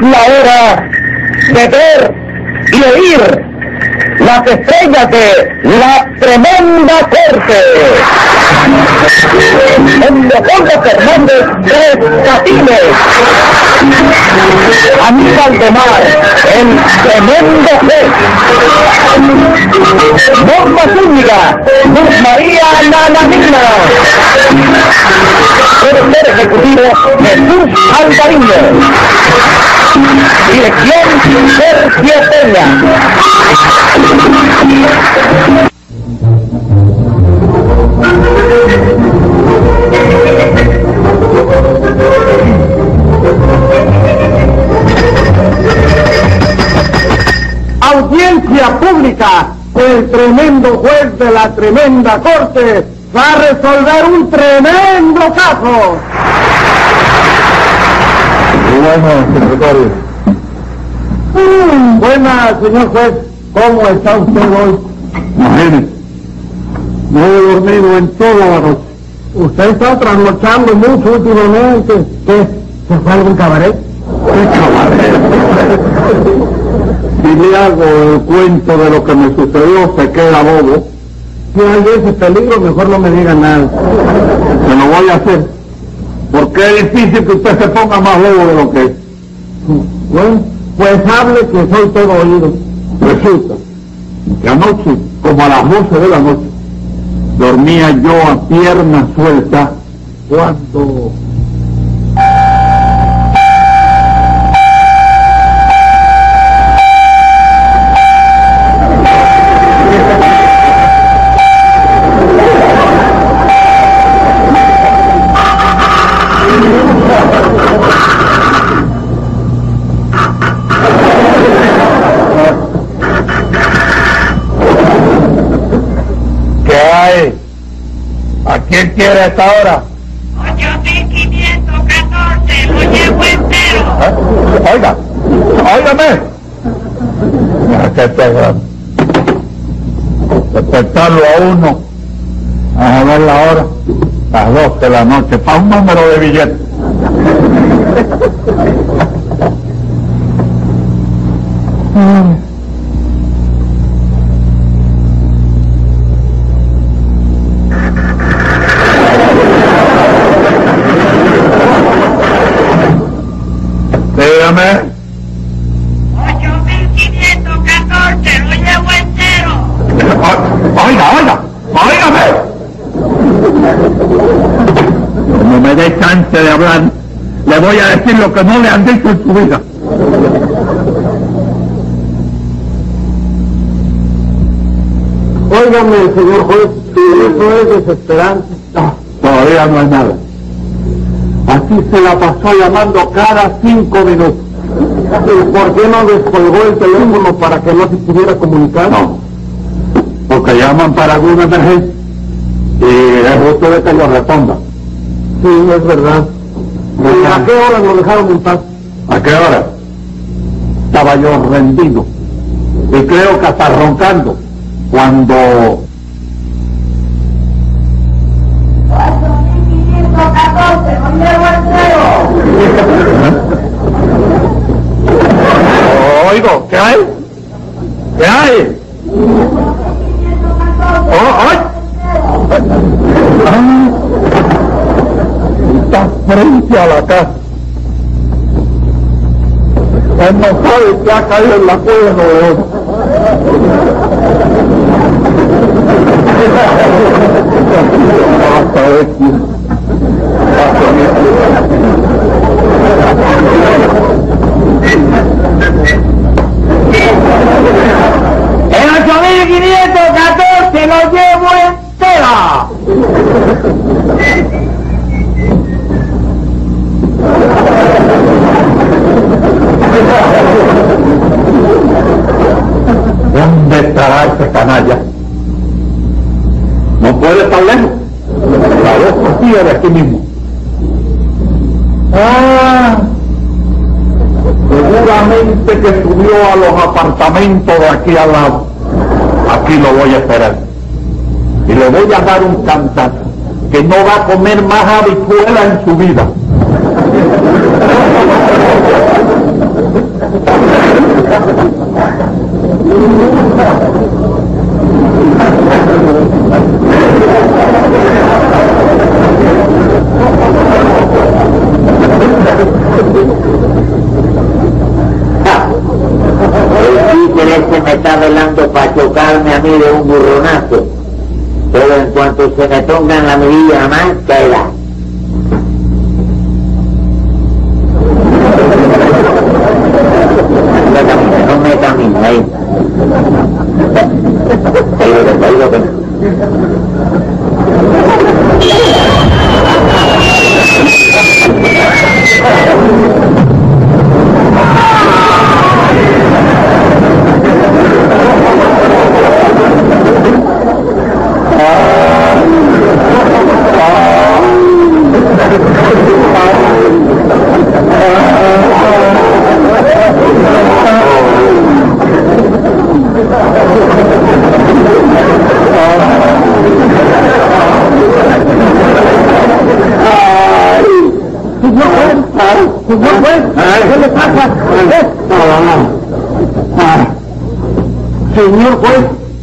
la hora de ver y oír las estrellas de la tremenda corte. En Leopoldo Fernández Tres Catines. Aníbal de Mar, el tremendo juez. Norma Zúñiga, Luz María Nananina. Productor ejecutivo Jesús Alvariño. Dirección Sergio Peña. Audiencia pública. El tremendo juez de la tremenda corte va a resolver un tremendo caso. Secretario. Mm, buenas, señor juez. ¿Cómo está usted hoy? Imagínese. No he dormido en toda la noche. Usted está trasnochando mucho últimamente. ¿Qué? ¿Se fue a algún cabaret? ¡Qué caballero! Si le hago el cuento de lo que me sucedió, se queda bobo. Si hay ese peligro, mejor no me diga nada. Se lo voy a hacer. Porque es difícil que usted se ponga más bobo de lo que es. Bueno, pues hable que soy todo oído. Resulta que anoche, como a las 12 de la noche, dormía yo a pierna suelta cuando... ¿Qué hay? ¿A quién quiere a esta hora? 8514, lo llevo entero. ¿Eh? Oiga, óigame. Ya que te despertarlo a uno. A ver la hora. Las 12 de la noche. Para un número de billete. Dígame. 8514, lo llevo entero. O- Oiga, oiga, oígame. Como me dé chance de hablar, le voy a decir lo que no le han dicho en su vida. Óigame, señor juez, eso es desesperante. No, todavía no hay nada. Así se la pasó llamando cada cinco minutos. ¿Y por qué no descolgó el teléfono para que no se pudiera comunicar? No, porque llaman para alguna emergencia y es que lo responda. Sí, es verdad. ¿Y a qué hora nos dejaron en paz? ¿A qué hora? Estaba yo rendido y creo que hasta roncando cuando frente a la casa. Él no sabe que ha caído en la cueva de. Hasta ver quién. ¡El 8514 lo llevo entera! ¿Dónde estará ese canalla? No puede estar lejos. La dos cosillas de aquí mismo. Ah, seguramente que subió a los apartamentos de aquí al lado. Aquí lo voy a esperar. Y le voy a dar un cantazo que no va a comer más habichuela en su vida. El títere se me está velando para chocarme a mí de un burronazo. Pero en cuanto se me ponga en la medida más, caerá. No me camine, no me camine, ahí. Ahí lo tengo, ahí lo tengo. Señor juez, señor juez, ¿qué le pasa? Ah. Señor juez,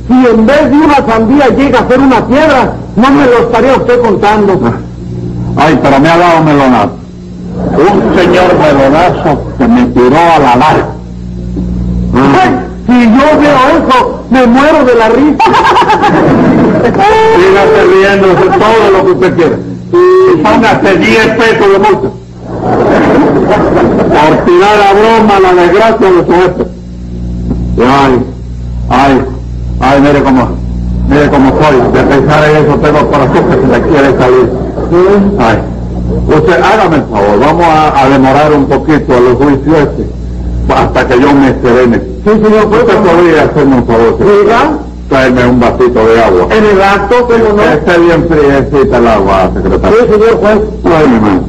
si en vez de una sandía llega a ser una piedra, no me lo estaría usted contando. Ay, pero me ha dado melonazo. Un señor melonazo que me tiró a la larga. Juez, si yo veo eso, me muero de la risa. Sígase riéndose todo lo que usted quiera. Y póngase 10 pesos de multa. Por tirar a broma la desgracia de su ay, ay, ay, mire cómo, mire cómo soy. De pensar en eso tengo el corazón que se me quiere salir. Ay, usted hágame el favor, vamos a, a demorar un poquito el juicio este hasta que yo me serene. Sí, señor juez, ¿Usted podría hacerme un favor? señor? Diga. Traerme un vasito de agua. en el acto, pero no. Que esté bien friecita el agua, Sí, secretario. señor juez. Ay, mi mano.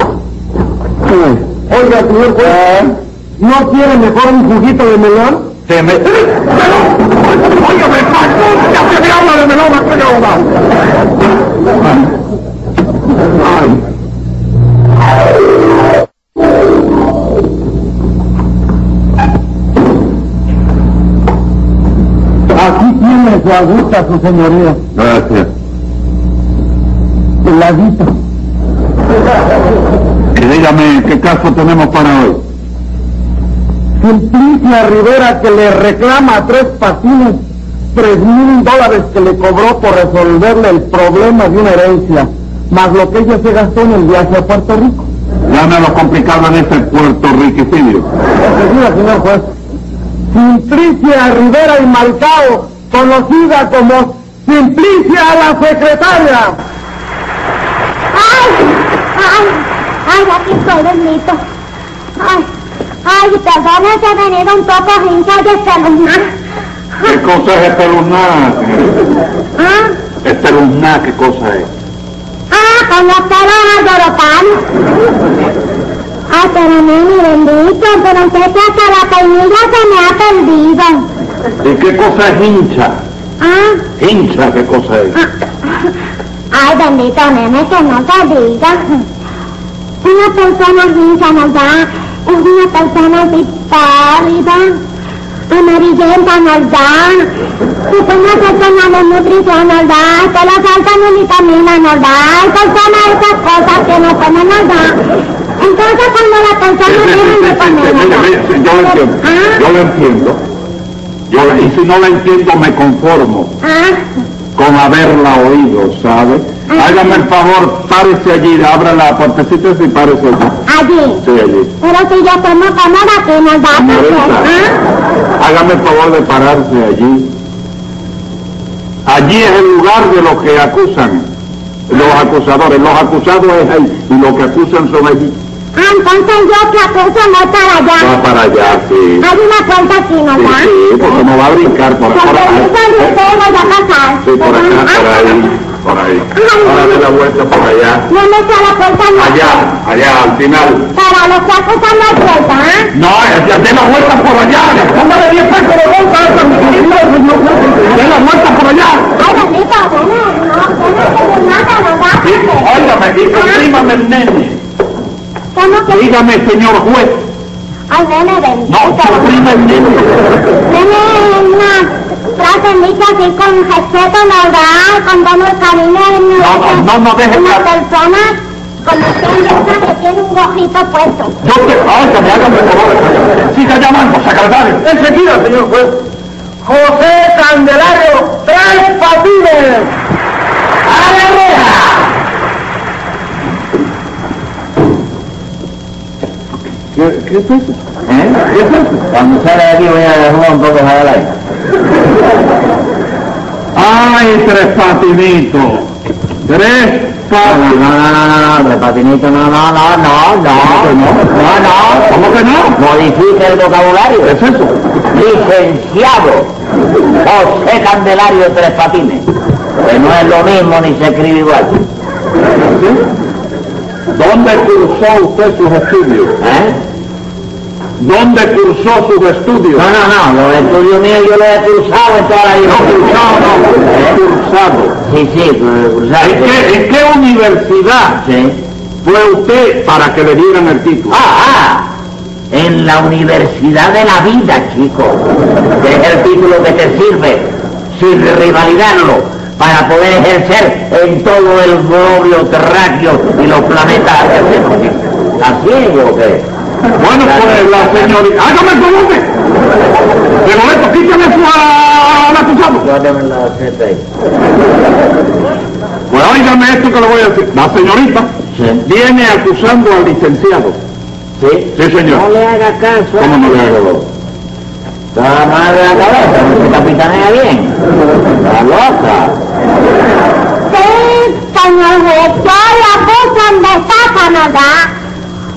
Ay. Oiga, señor juez, ¿no quiere mejor un juguito de melón? Se me... ¡Oiga, me pasó! ¡Ya se me habla de melón, aquí Ay. Aquí tiene su agusta, su señoría. Gracias. El laguito. Dígame, ¿qué caso tenemos para hoy? Simplicia Rivera que le reclama a tres patines tres mil dólares que le cobró por resolverle el problema de una herencia, más lo que ella se gastó en el viaje a Puerto Rico. Llame a lo complicado en este puertorriquicidio. Enseguida, señor juez. Simplicia Rivera y Malcao, conocida como Simplicia la secretaria. ¡Ay! ¡Ay! ¡Ay, aquí estoy, bendito! ¡Ay! ¡Ay, perdona que he venido un poco hincha de espeluznar! ¿Qué cosa es espeluznada? ¿Ah? Espeluznada, ¿qué cosa es? ¡Ah, con los pelos alborotados! ¡Ay, pero nene, bendito! Pero que hasta la peinilla se me ha perdido. ¿Y qué cosa es hincha? ¿Ah? Hincha, ¿qué cosa es? Ay, bendito nene, que no te diga. Una persona da, es una persona así pálida, amarillenta nos da, una persona de nutrición nos da, que le faltan una vitamina nos da, hay personas esas cosas que no comen nos da. Entonces cuando la persona Sí, sí, de comer nos da. Yo lo entiendo. Ah, Yo lo entiendo. Yo, y si no la entiendo, me conformo ah, con haberla oído, ¿sabe? Hágame el favor, párese allí, abra la puertecita y párese allí. allí. Sí, allí. Pero si yo muy cómoda aquí nos Señorita, también, ¿ah? hágame el favor de pararse allí. Allí es el lugar de los que acusan, los acusadores. Los acusados es ahí y los que acusan son allí. Ah, entonces yo que acuso no para Va allá. para allá, sí. Hay una puerta aquí, ¿no? Sí, sí, porque no va a brincar por, Con por a por acá, por ahí, por ahí. Ahora de la vuelta por allá. ¿Dónde está la puerta? No. Allá, allá, al final. Para los no hay puerta, ¿ah? No, ya de la vuelta por allá. Póngale 10 pesos de vuelta a. De la vuelta por allá. Ay, no, nada. Sí, óigame, y el nene. ¿Cómo que? Dígame, señor juez. Ay, nene, bendito. No, suprime el nene. Nene, una frase dicha así con respeto, ¿no? ¿verdad? Con todo el cariño. No, no, no, no deje Una que- persona usted ya sabe, tiene un gorrito puesto. Yo te... ¡Ay, que me hagan de favor! Siga llamando, secretario. Enseguida, señor juez. José Candelario Tres Patines. ¡A la reja! ¿Qué, qué es eso? ¿Eh? ¿Qué es eso? Cuando salga de aquí voy a jugar un poco de aire. ¡Ay, tres patinitos! ¡Tres No, patinitos! no, no, no, no, no, de patinito, no, no, no, no, no, no, no, ¿Cómo que no? Modifique el vocabulario. ¿Qué es eso? Licenciado José Candelario Tres Patines. Que no es lo mismo ni se escribe igual. ¿Dónde cursó usted sus estudios? ¿Eh? ¿Dónde cursó sus estudios? No, no, no, los estudios míos yo los he cursado en toda la vida. No, cursado no, cursado. Sí, sí, cursado. ¿En qué, ¿En qué universidad Sí. fue usted para que le dieran el título? Ah, ah, en la Universidad de la Vida, chico, que es el título que te sirve, sin rivalidarlo, para poder ejercer en todo el globo terráqueo y los planetas. ¿Así es o qué? Bueno, pues la señorita... ¡Hágame el favor! De momento, quítame su al acusado. Guárdame la CPI. Pues óigame esto que le voy a decir. La señorita Sí. viene acusando al licenciado. ¿Sí? Sí, señor. No le haga caso. ¿Cómo no le hago? hago? Está mal de la cabeza, no se capitanea bien. Está loca. Sí, señor juez, yo la en destaca, ¿verdad?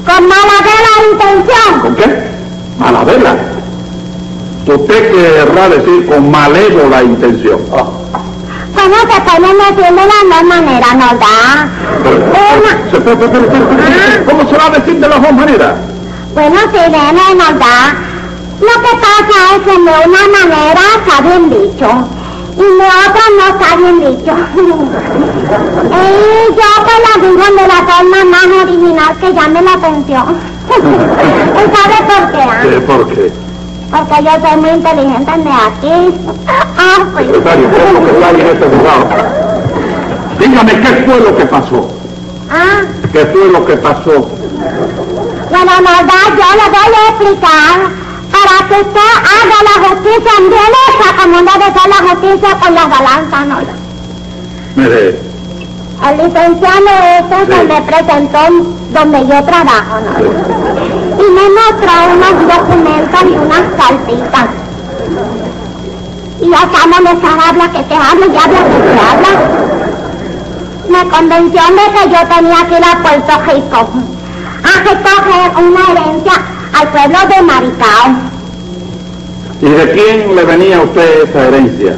Con maladera intención. ¿Con qué? Malavela. Usted querrá decir con malévola intención. Bueno, se pueden decir de las dos maneras, espera, espera. ¿Cómo se va a decir de las dos maneras? bueno, si viene, ¿verdad? Lo que pasa es que de una manera está bien dicho y de otra no está bien dicho. y yo pues la digo de la forma más original que llame la atención. ¿Y sabe por qué? ah? ¿Qué, ¿Por qué? Porque yo soy muy inteligente de aquí. Ah, pues. Secretario, ¿qué es lo que está en este juzgado? Dígame, ¿qué fue lo que pasó? Ah, ¿Qué fue lo que pasó? bueno, verdad, yo le voy a explicar para que usted haga la justicia en derecha como debe ser la justicia con las balanzas, ¿no? Mire, El licenciado ese Sí. se me presentó donde yo trabajo, ¿no? Y me mostró unos documentos y unas cartitas. Y acá no les habla que te habla y habla que te habla. Me convenció de que yo tenía que ir a Puerto Rico a recoger una herencia al pueblo de Maricao. ¿y de quién le venía a usted esa herencia?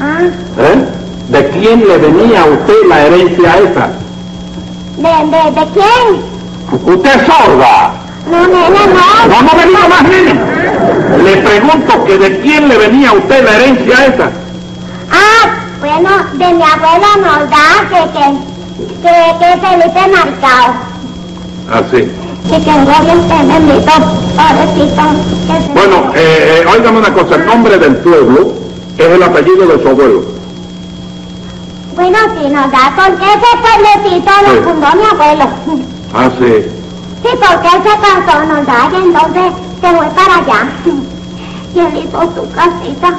Ah, ¿Eh? ¿De quién le venía a usted la herencia esa? ¿de, de, de quién? ¿Usted es sorda? No, nene, no. No, no me diga más, niño. Le pregunto que de quién le venía a usted la herencia esa. Ah, bueno, de mi abuela nos da que, que, que, que Felipe Marcao. Así. Que Bueno, eh, eh, óigame una cosa, el nombre del pueblo es el apellido de su abuelo. Bueno, sí nos da, porque ese pueblecito Sí. lo fundó mi abuelo. Ah, sí. Sí, porque él se casó, nos da, y entonces se fue para allá. Y él hizo su casita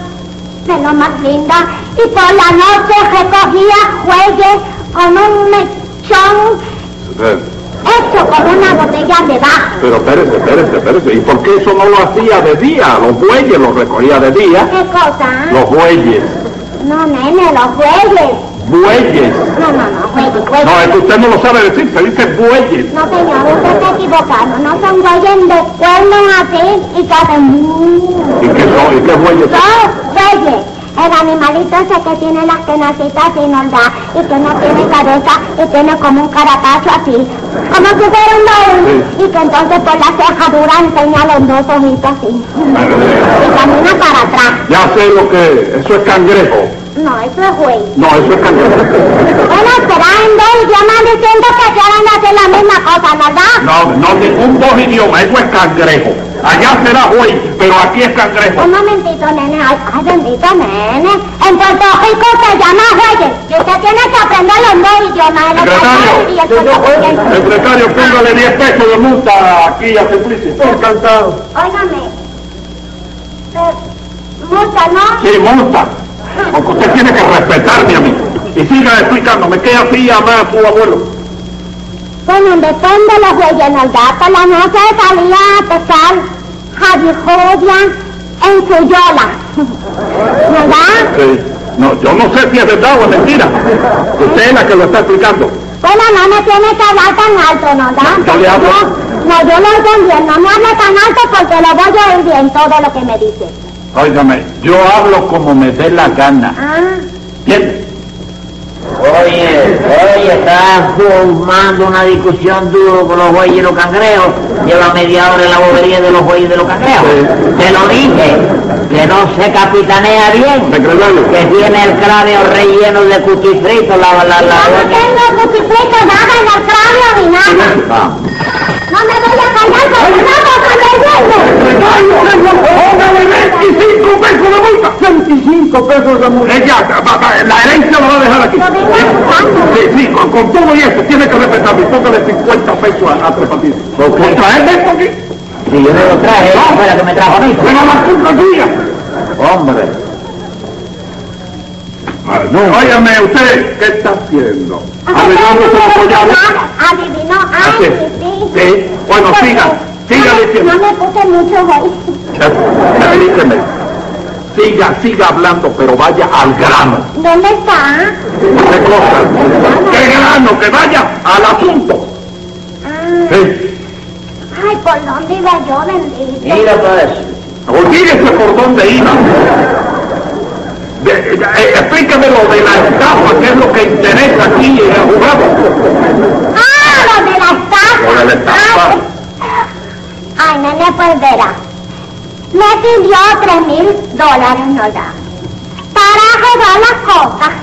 de lo más linda. Y por la noche recogía jueyes con un mechón Eh, hecho con una botella debajo. Pero espérese, espérese, espérese. ¿Y por qué eso no lo hacía de día? Los bueyes los recogía de día. ¿Qué cosa? Los bueyes. No, nene, los bueyes. Bueyes. No, no, no, bueyes, bueyes. No, es que usted no lo sabe decir, se dice bueyes. No, señor, usted está equivocado. No son bueyes de cuernos así y que hacen... ¿Y qué son? ¿Y qué bueyes son? Son bueyes. El animalito ese que tiene las tenacita así nos da y que no tiene cabeza y tiene como un carapacho así, como si fuera un baúl y que entonces por la cejadura enseña los dos ojitos así y camina para atrás. Ya sé lo que es. Eso es cangrejo. No, eso es güey. No, eso es cangrejo. Dos idiomas diciendo que quieren hacer la misma cosa, ¿verdad? No, no, ningún dos idiomas, eso es cangrejo. Allá será buey, pero aquí es cangrejo. Un momentito, nene. Ay, ay, bendito, nene. En Puerto Rico se llama jueyes. Y usted tiene que aprender los dos idiomas, el y el. Secretario, póngale 10 pesos de multa aquí a Simplicio. Encantado. Óigame. Eh, multa, ¿no? Sí, multa. Porque usted tiene que respetarme a mí. Y siga explicándome qué hacía más su abuelo. Bueno, después de los por la noche salía a pescar jabijoya en su yola. ¿Verdad? Sí. No, yo no sé si es verdad o es mentira. Usted es la que lo está explicando. Bueno, no me tiene que hablar tan alto, ¿no? ¿verdad? Yo le hablo. No, yo lo oigo bien. No me hable tan alto porque lo voy a oír bien todo lo que me dice. Óigame, yo hablo como me dé la gana. Ah. Oye, oye, está formando una discusión duro con los bueyes y los cangrejos. Lleva media hora en la bobería de los bueyes y de los cangrejos. Te lo dije, que no se capitanea bien. Secretario. Que tiene el cráneo relleno de cuchifrito, la, la, la, Yo no tengo cuchiflito nada en el cráneo ni nada. Ah. No me voy a callar no cosa me duele. ¡Póngale 25 pesos de multa! 25 pesos de multa. Ella, dejar aquí. Sí, sí, con, con todo y eso, tiene que respetarme. Póngale 50 pesos a, a Tres Patines. ¿Por qué? ¿Por traerme esto aquí? Si yo no lo traje, ella fue la que me trajo a mí. Pero la culpa es suya. Hombre. Óyame, usted, ¿qué está haciendo? No, su collado. Adivinó. Ay, sí, sí. Bueno, siga, siga no me- diciendo. No me puse mucho hoy. Permíteme. Siga, siga hablando, pero vaya al grano. ¿Dónde está? ¿Qué cosa? ¿Qué grano? Que vaya al asunto. Ah, Sí. Ay, ¿por dónde iba yo, bendito? Mira pues. Olvídese por dónde iba. De- de- eh, explíqueme lo de la estafa, que es lo que interesa aquí en el jurado. Ah, lo de la estafa. Lo de la estafa. Ay, Ay, nene, pues verá. Me pidió tres mil dólares, ¿no da? Para jugar las cosas.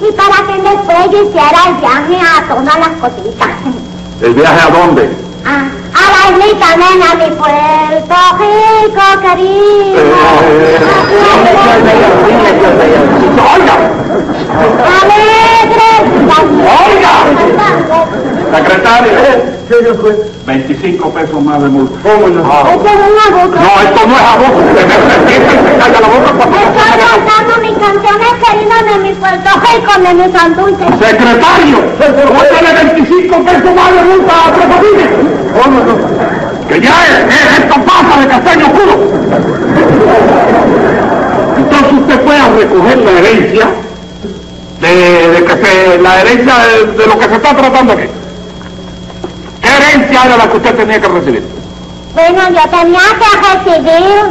Y para que después yo hiciera el viaje a todas las cositas. ¿El viaje a dónde? Ah, a la islita, nena, mi Puerto Rico querido. Oiga, Alegre. secretario, ¿Qué yo fue? 25 pesos más de multa. ¿Cómo no? Ah. Esto es una boca. No, esto no es abuso. Usted me siente y se calla la boca cuando Estoy cantando mis canciones queridas de mi Puerto Rico, de mi San Dulce. Secretario, póngale 25 pesos más de multa a Tres Patines. ¿Cómo no? Que ya es, es- esto pasa de castaño puro. Entonces usted fue a recoger la herencia de, de que se, la herencia de, de lo que se está tratando aquí. ¿Qué herencia era la que usted tenía que recibir? Bueno, yo tenía que recibir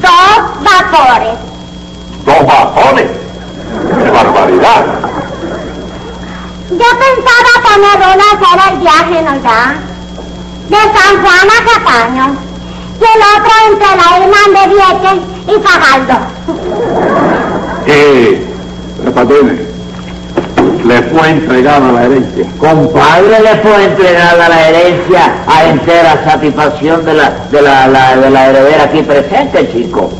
dos vapores. Dos bajones. ¡Qué barbaridad! Yo pensaba poner uno hacer el viaje, ¿no ya? De San Juan a Cataño. Y el otro entre la isla de Vieques y Fajardo. Eh, Tres Patines, le fue entregada la herencia. Compadre le fue entregada la herencia a entera satisfacción de la, de la, la- de la heredera aquí presente, chico.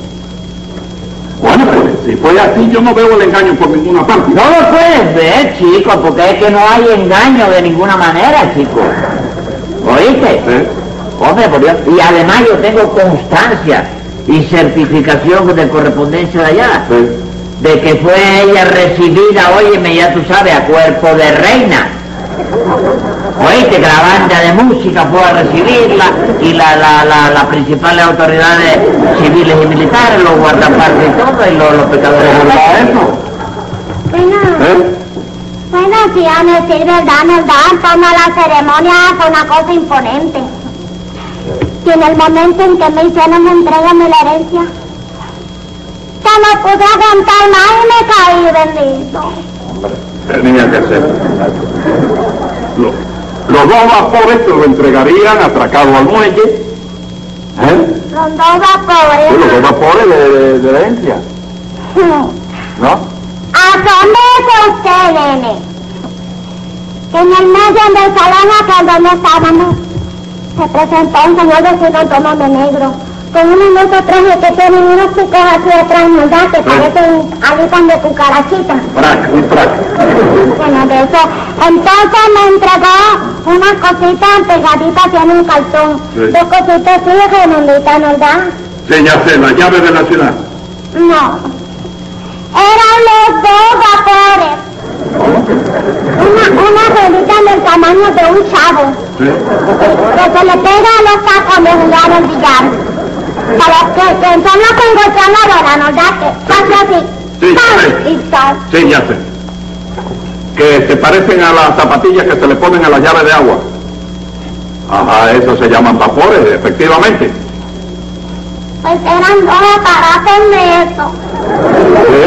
Bueno, pues si fue así, yo no veo el engaño por ninguna parte. No lo puedes ver, chico, porque es que no hay engaño de ninguna manera, chico. ¿Oíste? ¿Eh? Hombre, por Dios. Y además yo tengo constancia y certificación de correspondencia de allá, Sí. De que fue ella recibida, óyeme, ya tú sabes, a cuerpo de reina. Oíste que la banda de música fue a recibirla y la, la, la, las principales autoridades civiles y militares, los guardapartes y todo, y los, los pecadores. ¿Verdad eso? Bueno, ¿Eh? bueno, si a decir verdad, verdad, toma la ceremonia fue una cosa imponente. Y en el momento en que me hicieron entrega la herencia, ya no pude aguantar más y me caí, bendito. Tenía que ser. Lo- los dos vapores se lo entregarían atracado al muelle. ¿Eh? Los dos vapores. Sí, los dos vapores de, de- de herencia. ¿No? Asómese usted, nene. que en el medio del salón aquel donde estábamos se presentó un señor vestido en tono de negro, con un hermoso traje que tiene unos picos así atrás, ¿verdad? Que parecen alitas de cucarachitas. Frac, un frac. Bueno, de eso. Entonces me entregó unas cositas pegaditas en un cartón. Sí. Dos cositas así redonditas, ¿verdad? Sí, ya sé, la llave de la ciudad. No. Eran los dos vapores. Una, una ruedita del tamaño de un chavo. Sí. Que se le pega a los tacos de jugar al billar. Para que, que son los que encuentran ahora, ¿verdad? Que pasa así. Sí, sí. Sí, ya sé. Que se parecen a las zapatillas que se le ponen a la llave de agua. Ajá, eso se llaman vapores, efectivamente. Pues eran dos aparatos de eso. ¿Sí?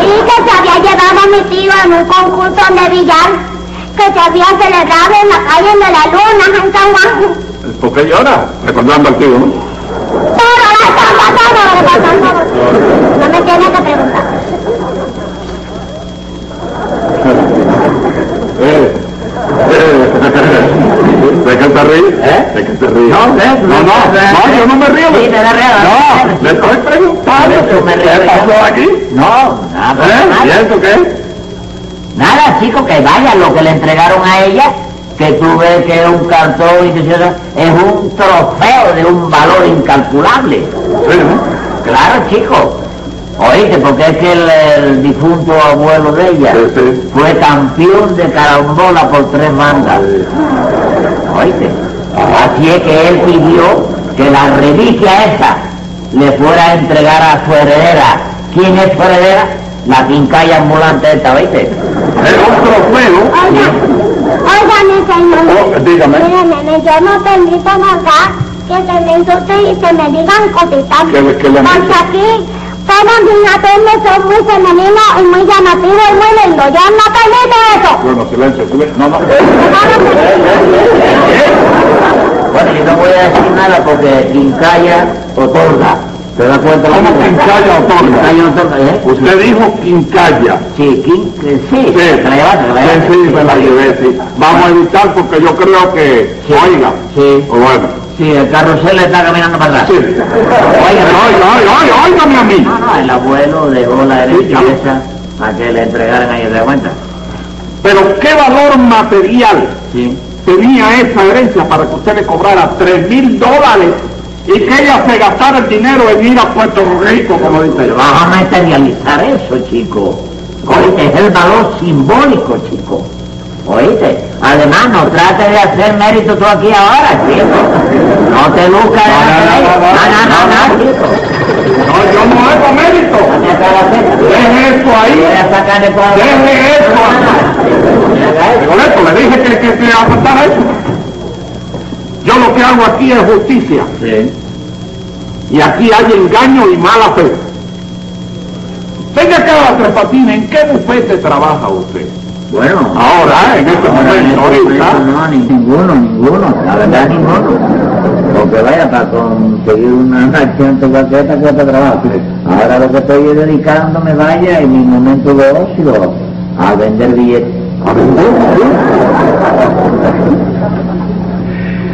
Y que se había llevado mi tío en un concurso de billar que se había celebrado en la calle de la Luna, en San Juan. ¿Por qué llora? Recordando al tío, ¿no? No me tiene que preguntar. Eh, eh, ¿De qué te ríes? ¿Eh? ¿De qué te ríes? No, no, no, no, yo no me río. Sí, te da río. No, le estoy preguntando. ¿Qué pasó aquí? No, nada, ¿Eh? ¿Y eso qué? Nada, chico, que vaya, lo que le entregaron a ella, que tú ves que es un cartón y que es un trofeo de un valor incalculable. Sí, ¿no? Claro, chico. Oíste, porque es que el, el difunto abuelo de ella Sí, sí. fue campeón de carambola por tres bandas. Oíste. Así es que él pidió que la reliquia esa le fuera a entregar a su heredera. ¿Quién es su heredera? La quincalla ambulante esta, ¿oíste? Es un trofeo. Mi señor. Oh, dígame. Nene, yo no permito nada que se me insulte y se me digan cositas. ¿Qué le Porque aquí todos mis atuendos son muy femeninos y muy llamativos y muy lindos. Yo no permito eso. Bueno, silencio, silencio. No, no. Bueno, yo no voy a decir nada porque quincalla otorga. ¿Te das cuenta? ¿Cómo quincalla otorga? Otorga, ¿eh? Usted dijo quincalla. Sí, quin, sí, Sí, te la llevaste, te la sí, llevaste. sí, me la llevé, sí. Vamos a evitar porque yo creo que, Sí. oiga, Sí, bueno, sí, el carrusel está caminando para atrás. sí. Oiga, Oiga, oiga, oiga, a mí. No, no, el abuelo dejó la herencia Sí, esa para que le entregaran a ella, ¿te das cuenta? Pero qué valor material Sí. tenía esa herencia para que usted le cobrara tres mil dólares y que ella se gastara el dinero en ir a Puerto Rico, como dice. Vamos a materializar eso, chico. Oíste, es el valor simbólico, chico. Oíste, además no trates de hacer mérito tú aquí ahora, chico. No te buscas No, no, no, no, chico. No, yo no hago mérito. Deje eso Voy ahí. Deje eso. Rigoletto, le dije que, que, que aguantara eso. Yo lo que hago aquí es justicia. Sí. Y aquí hay engaño y mala fe. Venga acá, Tres Patines, ¿en qué bufete trabaja usted? Bueno, Ahora, en este ahora en momento, este ahorita. no, ni- ninguno, ninguno, la verdad ninguno. Porque vaya, para conseguir una acción de cualquier que otro trabajo. Ahora lo que estoy es dedicándome, vaya, en mi momento de ocio, a vender billetes. ¿A vender?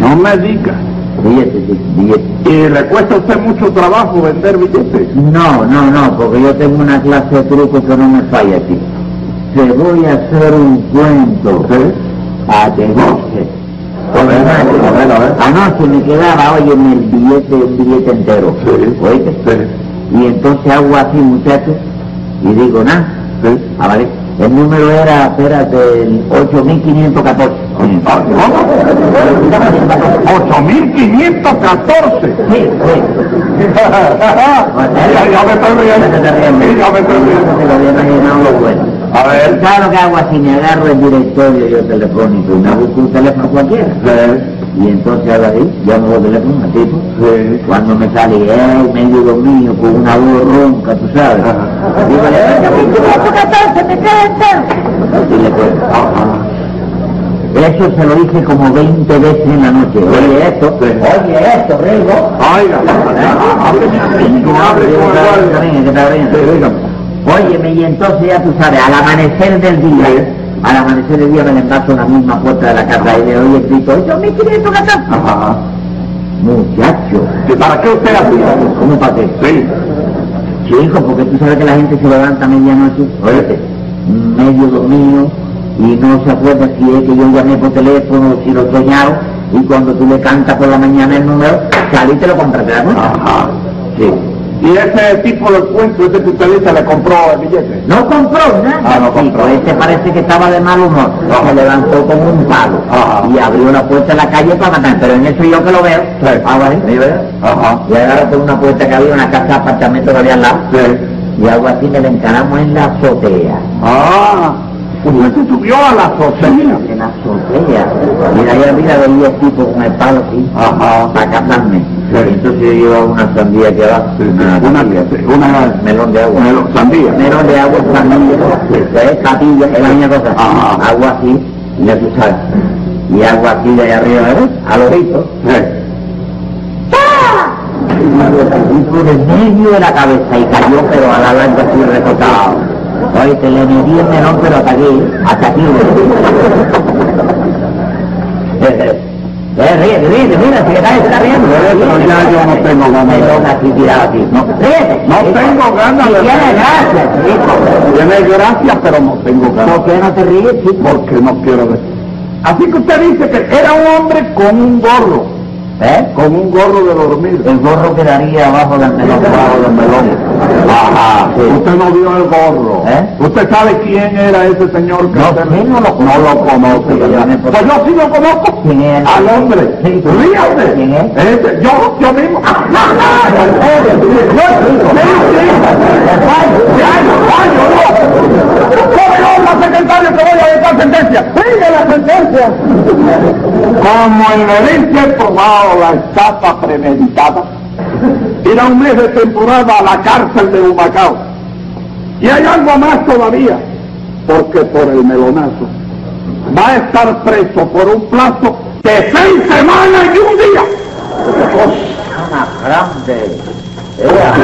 No me diga. Billetes, sí, billetes. ¿Y le cuesta a usted mucho trabajo vender billetes? No, no, no, porque yo tengo una clase de truco que no me falla aquí. Te voy a hacer un cuento. A que goce. A ver, a ver, a ver. Anoche me quedaba, oye, en el billete, un billete entero. Sí. ¿Oíste? Sí. Y entonces hago así, muchachos, y digo, nada. Sí. Ah, vale. El número era, espérate, el 8514. Ah, ¿Cómo? 8.514. Sí, sí. ya, ya me estoy riendo. Sí, ya me estoy riendo. A ver. ¿Sabes lo que hago así? Me agarro el directorio yo telefónico y me busco un teléfono cualquiera. Y entonces hago así, llamo por teléfono al tipo. Sí. Cuando me sale, ¡eh, medio dominio con una voz ronca, tú sabes! Dígale, y le cuento. Eso se lo hice como 20 veces en la noche. Oye esto, oye esto, Rigo. Oiga, a dígame. Óyeme, y entonces ya tú sabes, al amanecer del día, Al amanecer el día me le paso en la misma puerta de la casa y le oye el grito, ¡Yo me quiero tu casa! Ajá. Muchacho, ¿Y para qué usted hacía? ¿cómo para qué? Sí. Chico, porque tú sabes que la gente se levanta a medianoche, oíste, medio dormido, y no se acuerda si es que yo llamé por teléfono o si lo soñaron, y cuando tú le cantas por la mañana el número, salí y te lo compras, ¿te das cuenta? Ajá. Sí. ¿Y ese tipo de cuento, ese dice, le compró el billete? No compró nada. Ah, no compró. chico. Este parece que estaba de mal humor. Ajá. Se levantó con un palo Ajá. y abrió la puerta de la calle para matar. Pero en eso yo que lo veo. Sí. Ah, vale, ¿me veo? Ajá. Y agarra por una puerta que había una casa de apartamento que había al lado. Sí. Y algo así me la encaramos en la azotea. Ah, usted se subió a la azotea. En la azotea. De ahí arriba veía tipo con el palo así. Ajá. Para casarme. Sí. Entonces yo llevaba una sandía que va. Sí, sí. Una, una, melón de agua. Melón, sandía. Melón de agua, sandía, eso es patilla, es la misma cosa. Ajá. Agua así, y ya tú sabes. Y agua así de allá arriba, ¿verdad? Al ojito. Sí. Y por el medio de la cabeza y cayó, pero a la larga así recortado. Oye, te le metí el melón, pero hasta aquí, hasta aquí. Eh, eh, ríete, ríete, mira, si está, se está riendo. Pero ya yo no tengo ganas de- Melón así tirado aquí. No, ríete. No tengo ganas de- Tiene gracia, chico. Tiene gracia, pero no tengo ganas. ¿Por qué no te ríes, chico? Porque no quiero ver. Así que usted dice que era un hombre con un gorro, ¿Eh? con un gorro de dormir. El gorro quedaría abajo del melón. Abajo del melón. Ajá. Usted no vio el gorro. ¿Eh? ¿Usted sabe quién era ese señor que No usted no lo no lo conoce? Sí, yo Pues yo sí lo conozco. ¿Quién es? Al hombre. Sí. Ríase. ¿Quién es? Yo, yo mismo. Yo secretaria que voy a dictar sentencia. ¡Sigue la sentencia! Como en herencia he probado la estafa premeditada, ir a un mes de temporada a la cárcel de Humacao. Y hay algo más todavía, porque por el melonazo va a estar preso por un plazo de seis semanas y un día. Una grande. Ea.